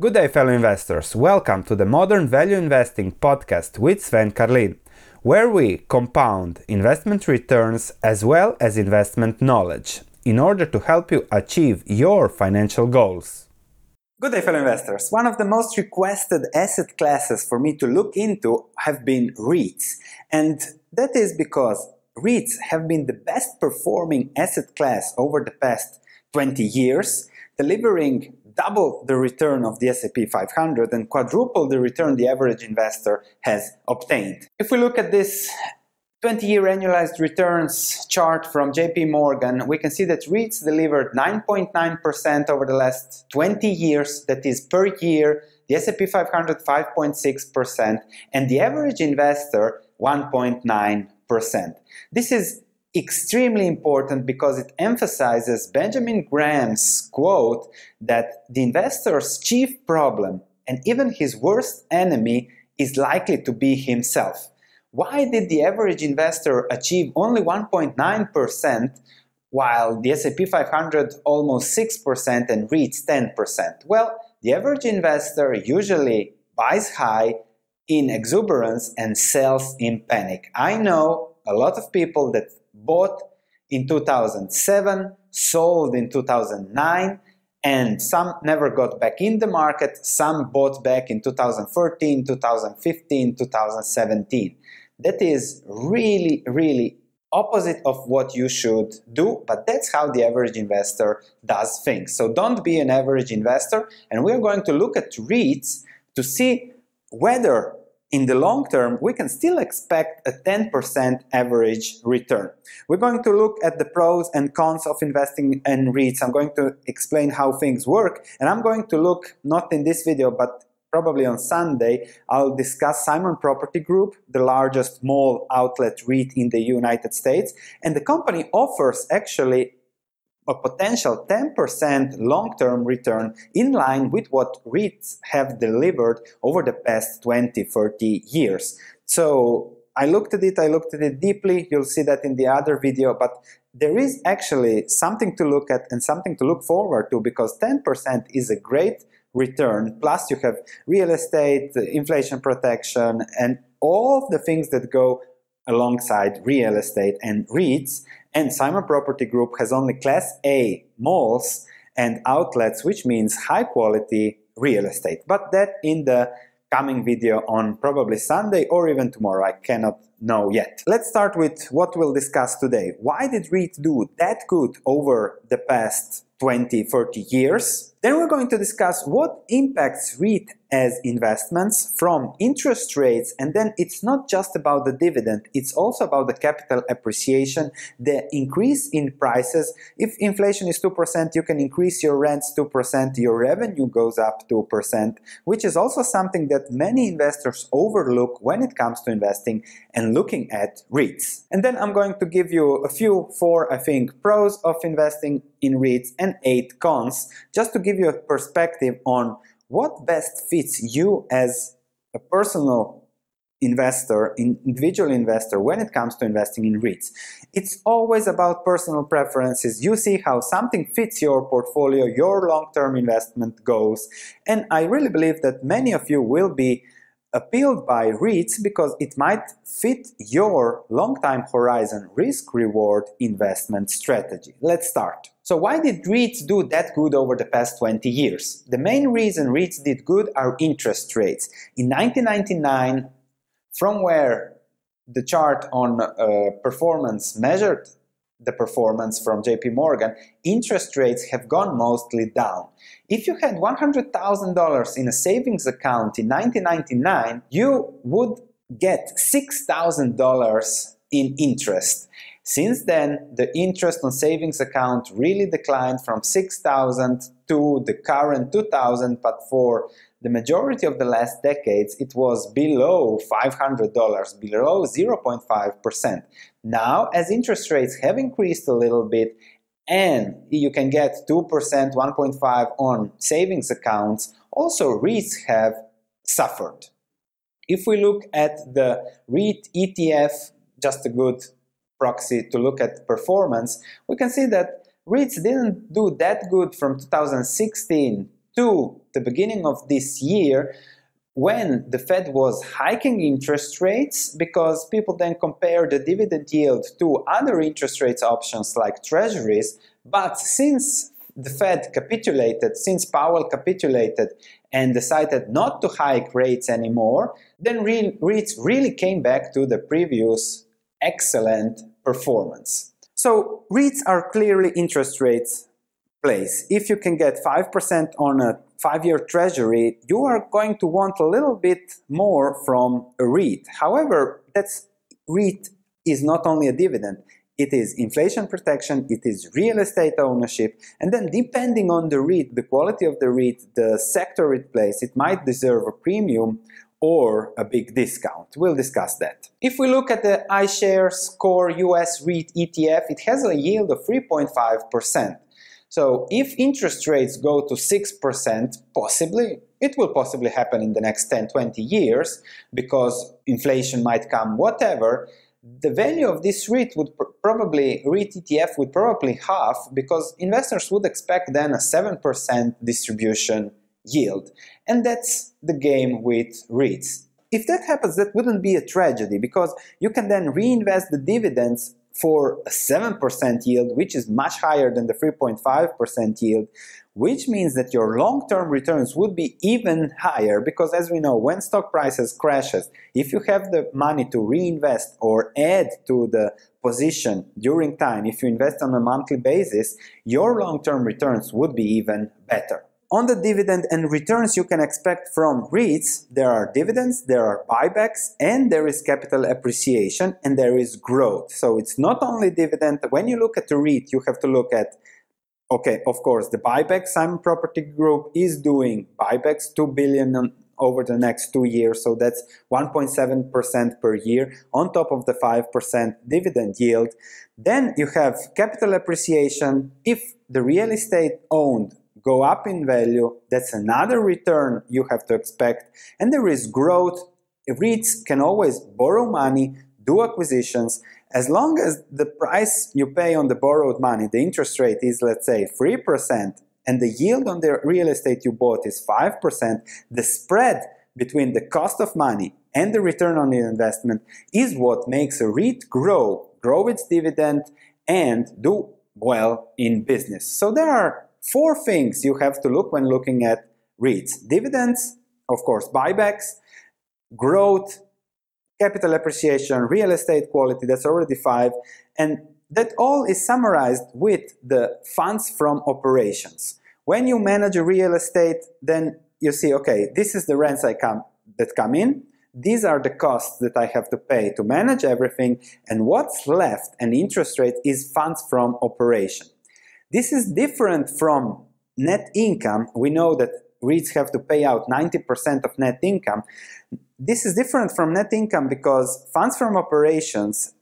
Good day, fellow investors. Welcome to the Modern Value Investing podcast with Sven Carlin, where we compound investment returns as well as investment knowledge in order to help you achieve your financial goals. Good day, fellow investors. One of the most requested asset classes for me to look into have been REITs. And that is because REITs have been the best performing asset class over the past 20 years, delivering double the return of the S&P 500 and quadruple the return the average investor has obtained. If we look at this 20-year annualized returns chart from JP Morgan, we can see that REITs delivered 9.9% over the last 20 years, that is per year, the S&P 500 5.6%, and the average investor 1.9%. This is extremely important because it emphasizes Benjamin Graham's quote that the investor's chief problem and even his worst enemy is likely to be himself. Why did the average investor achieve only 1.9% while the S&P 500 almost 6% and REITs 10%? Well, the average investor usually buys high in exuberance and sells in panic. I know a lot of people that bought in 2007, sold in 2009, and some never got back in the market, some bought back in 2013, 2015, 2017. That is really, really opposite of what you should do, but that's how the average investor does things. So don't be an average investor, and we're going to look at REITs to see whether in the long term, we can still expect a 10% average return. We're going to look at the pros and cons of investing in REITs. I'm going to explain how things work, and I'm going to look, not in this video, but probably on Sunday, I'll discuss Simon Property Group, the largest mall outlet REIT in the United States, and the company offers actually a potential 10% long-term return in line with what REITs have delivered over the past 20, 30 years. So I looked at it, I looked at it deeply, you'll see that in the other video, but there is actually something to look at and something to look forward to because 10% is a great return, plus you have real estate, inflation protection, and all the things that go alongside real estate and REITs, and Simon Property Group has only Class A malls and outlets, which means high quality real estate. But that in the coming video on probably Sunday or even tomorrow, I cannot know yet. Let's start with what we'll discuss today. Why did REIT do that good over the past 20, 30 years? Then we're going to discuss what impacts REIT as investments from interest rates. And then it's not just about the dividend. It's also about the capital appreciation the increase in prices. If inflation is 2% you can increase your rents 2% your revenue goes up 2% which is also something that many investors overlook when it comes to investing and looking at REITs. And then I'm going to give you a few four I think pros of investing in REITs and eight cons just to give you a perspective on what best fits you as a personal investor, individual investor, when it comes to investing in REITs. It's always about personal preferences. You see how something fits your portfolio, your long-term investment goals, and I really believe that many of you will be appealed by REITs because it might fit your long-time horizon risk-reward investment strategy. Let's start. So why did REITs do that good over the past 20 years? The main reason REITs did good are interest rates. In 1999, from where the chart on uh, performance measured the performance from JP Morgan, interest rates have gone mostly down. If you had $100,000 in a savings account in 1999, you would get $6,000 in interest. Since then, the interest on savings account really declined from 6,000 to the current 2,000, but for the majority of the last decades, it was below $500, below 0.5%. Now, as interest rates have increased a little bit, and you can get 2%, 1.5% on savings accounts, also REITs have suffered. If we look at the REIT ETF, just a good proxy to look at performance, we can see that REITs didn't do that good from 2016 to the beginning of this year when the Fed was hiking interest rates because people then compare the dividend yield to other interest rates options like treasuries. But since the Fed capitulated, since Powell capitulated and decided not to hike rates anymore, then REITs really came back to the previous excellent performance. So REITs are clearly interest rates place. If you can get 5% on a five-year treasury, you are going to want a little bit more from a REIT. However, that's REIT is not only a dividend, it is inflation protection, it is real estate ownership, and then depending on the REIT, the quality of the REIT, the sector it plays, it might deserve a premium or a big discount. We'll discuss that. If we look at the iShares Core US REIT ETF, it has a yield of 3.5%. So if interest rates go to 6%, possibly, it will possibly happen in the next 10, 20 years because inflation might come, whatever, the value of this REIT would pr probably, REIT ETF would probably half because investors would expect then a 7% distribution yield. And that's the game with REITs. If that happens, that wouldn't be a tragedy because you can then reinvest the dividends for a 7% yield, which is much higher than the 3.5% yield, which means that your long-term returns would be even higher because as we know, when stock prices crashes, if you have the money to reinvest or add to the position during time, if you invest on a monthly basis, your long-term returns would be even better. On the dividend and returns you can expect from REITs, there are dividends, there are buybacks, and there is capital appreciation, and there is growth. So it's not only dividend. When you look at the REIT, you have to look at, okay, of course, the buyback. Simon Property Group is doing buybacks, 2 billion over the next two years, so that's 1.7% per year on top of the 5% dividend yield. Then you have capital appreciation. If the real estate owned go up in value, that's another return you have to expect. And there is growth. REITs can always borrow money, do acquisitions, as long as the price you pay on the borrowed money, the interest rate is, let's say, 3%, and the yield on the real estate you bought is 5%, the spread between the cost of money and the return on the investment is what makes a REIT grow, grow its dividend, and do well in business. So there are four things you have to look when looking at REITs. Dividends, of course, buybacks, growth, capital appreciation, real estate quality, that's already five, and that all is summarized with the funds from operations. When you manage a real estate, then you see, okay, this is the rents I come, that come in, these are the costs that I have to pay to manage everything, and what's left, an interest rate, is funds from operation. This is different from net income. We know that REITs have to pay out 90% of net income. This is different from net income because funds from operations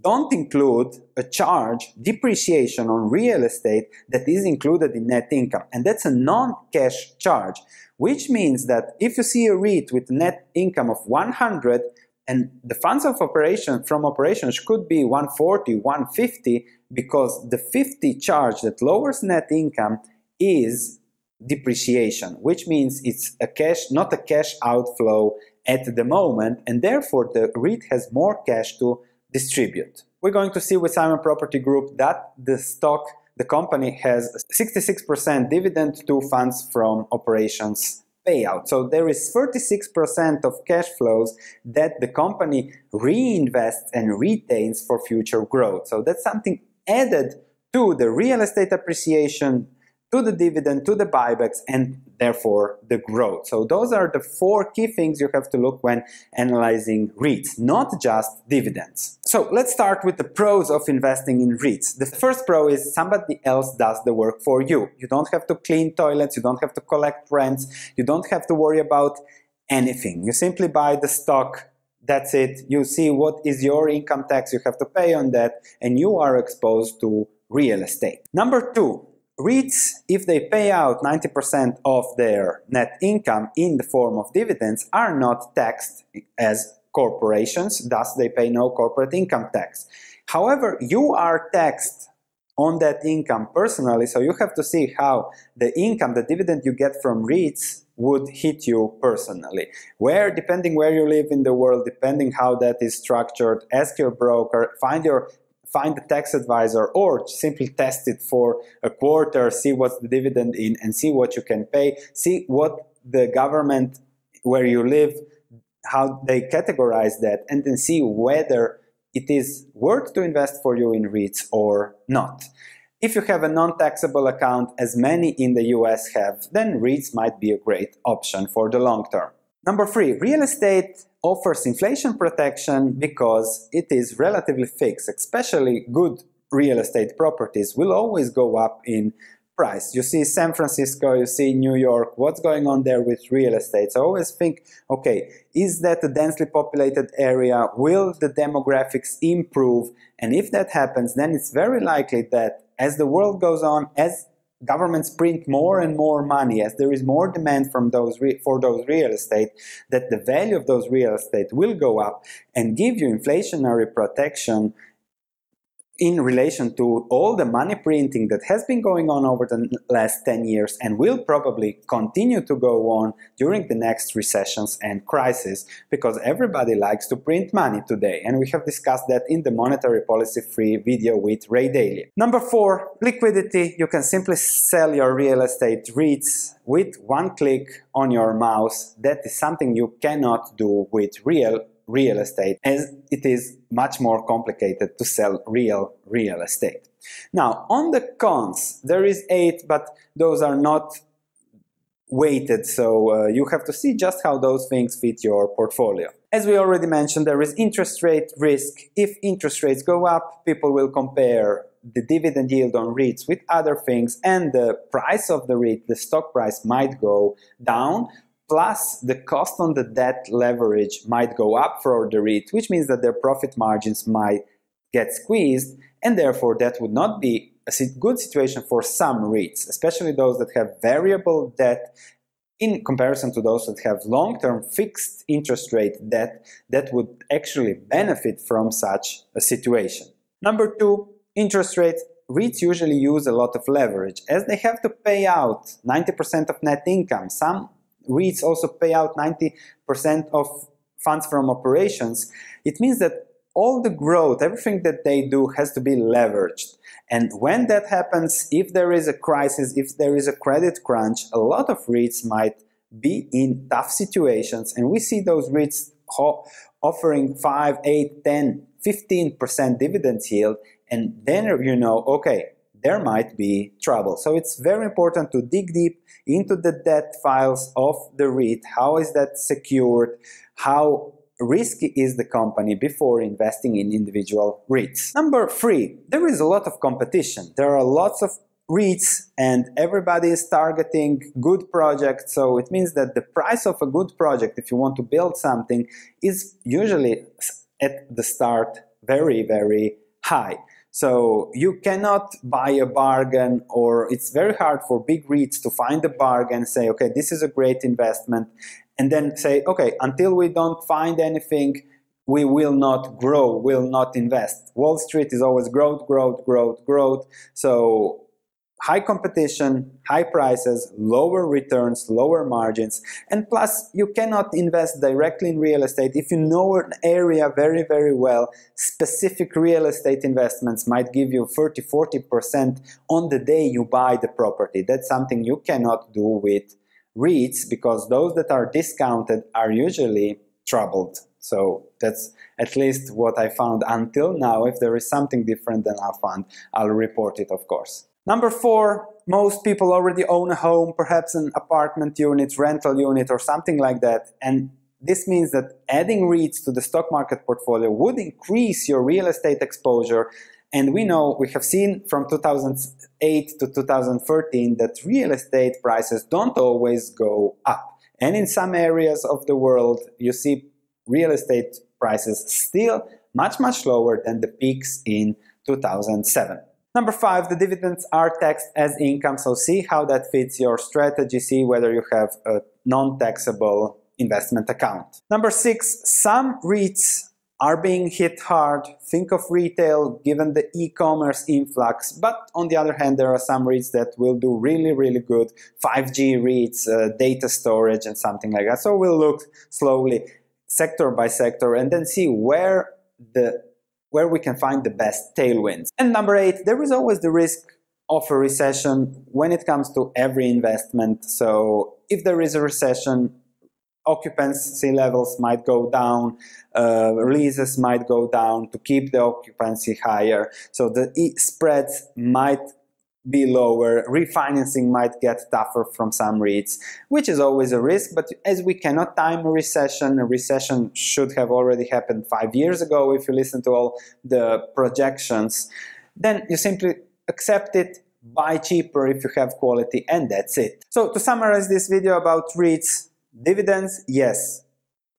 don't include a charge, depreciation on real estate that is included in net income. And that's a non-cash charge, which means that if you see a REIT with net income of 100 and the funds of operation from operations could be 140, 150, because the 50 charge that lowers net income is depreciation, which means it's a cash, not a cash outflow at the moment, and therefore the REIT has more cash to distribute. We're going to see with Simon Property Group that the stock, the company has 66% dividend to funds from operations payout. So there is 36% of cash flows that the company reinvests and retains for future growth. So that's something added to the real estate appreciation, to the dividend, to the buybacks, and therefore the growth. So those are the four key things you have to look when analyzing REITs, not just dividends. So let's start with the pros of investing in REITs. The first pro is somebody else does the work for you. You don't have to clean toilets, you don't have to collect rents, you don't have to worry about anything. You simply buy the stock that's it. You see what is your income tax you have to pay on that, and you are exposed to real estate. Number two, REITs, if they pay out 90% of their net income in the form of dividends, are not taxed as corporations, thus they pay no corporate income tax. However, you are taxed on that income personally. So you have to see how the income, the dividend you get from REITs would hit you personally. Where, depending where you live in the world, depending how that is structured, ask your broker, find your find a tax advisor or simply test it for a quarter, see what's the dividend in and see what you can pay, see what the government where you live, how they categorize that, and then see whether it is worth to invest for you in REITs or not. If you have a non-taxable account, as many in the US have, then REITs might be a great option for the long term. Number three, real estate offers inflation protection because it is relatively fixed, especially good real estate properties will always go up in price. You see San Francisco, you see New York, what's going on there with real estate? So I always think, okay, is that a densely populated area? Will the demographics improve? And if that happens, then it's very likely that as the world goes on, as governments print more and more money, as there is more demand from those for those real estate, that the value of those real estate will go up and give you inflationary protection in relation to all the money printing that has been going on over the last 10 years and will probably continue to go on during the next recessions and crises because everybody likes to print money today and we have discussed that in the monetary policy free video with Ray Dalio. Number four, liquidity. You can simply sell your real estate REITs with one click on your mouse. That is something you cannot do with real real estate as it is much more complicated to sell real real estate. Now, on the cons, there is eight, but those are not weighted, so uh, you have to see just how those things fit your portfolio. As we already mentioned, there is interest rate risk. If interest rates go up, people will compare the dividend yield on REITs with other things, and the price of the REIT, the stock price, might go down plus the cost on the debt leverage might go up for the REIT, which means that their profit margins might get squeezed, and therefore that would not be a good situation for some REITs, especially those that have variable debt in comparison to those that have long-term fixed interest rate debt that would actually benefit from such a situation. Number two, interest rates. REITs usually use a lot of leverage as they have to pay out 90% of net income. Some REITs also pay out 90% of funds from operations, it means that all the growth, everything that they do has to be leveraged. And when that happens, if there is a crisis, if there is a credit crunch, a lot of REITs might be in tough situations. And we see those REITs offering 5, 8, 10, 15% dividend yield. And then you know, okay, there might be trouble. So it's very important to dig deep into the debt files of the REIT. How is that secured? How risky is the company before investing in individual REITs? Number three, there is a lot of competition. There are lots of REITs and everybody is targeting good projects. So it means that the price of a good project, if you want to build something, is usually at the start very, very high. So you cannot buy a bargain or it's very hard for big REITs to find a bargain, say, okay, this is a great investment, and then say, okay, until we don't find anything, we will not grow, will not invest. Wall Street is always growth, growth, growth, growth. So high competition, high prices, lower returns, lower margins, and plus you cannot invest directly in real estate. If you know an area very, very well, specific real estate investments might give you 30, 40% on the day you buy the property. That's something you cannot do with REITs because those that are discounted are usually troubled. So that's at least what I found until now. If there is something different than I found, I'll report it, of course. Number four, most people already own a home, perhaps an apartment unit, rental unit, or something like that. And this means that adding REITs to the stock market portfolio would increase your real estate exposure. And we know, we have seen from 2008 to 2013 that real estate prices don't always go up. And in some areas of the world, you see real estate prices still much, much lower than the peaks in 2007. Number five, the dividends are taxed as income, so see how that fits your strategy, see whether you have a non-taxable investment account. Number six, some REITs are being hit hard. Think of retail given the e commerce influx. But on the other hand, there are some REITs that will do really, really good 5G REITs, uh, data storage, and something like that. So we'll look slowly sector by sector and then see where the where we can find the best tailwinds. And number eight, there is always the risk of a recession when it comes to every investment. So if there is a recession, occupancy levels might go down, uh, releases might go down to keep the occupancy higher. So the spreads might be lower, refinancing might get tougher from some REITs, which is always a risk. But as we cannot time a recession, a recession should have already happened five years ago if you listen to all the projections, then you simply accept it, buy cheaper if you have quality, and that's it. So to summarize this video about REITs, Dividends, yes.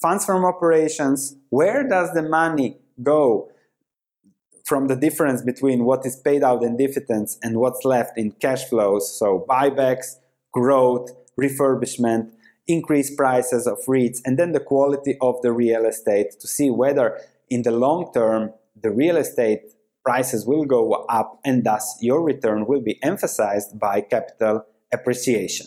Funds from operations, where does the money go from the difference between what is paid out in dividends and what's left in cash flows? So buybacks, growth, refurbishment, increased prices of REITs, and then the quality of the real estate to see whether in the long term the real estate prices will go up and thus your return will be emphasized by capital appreciation.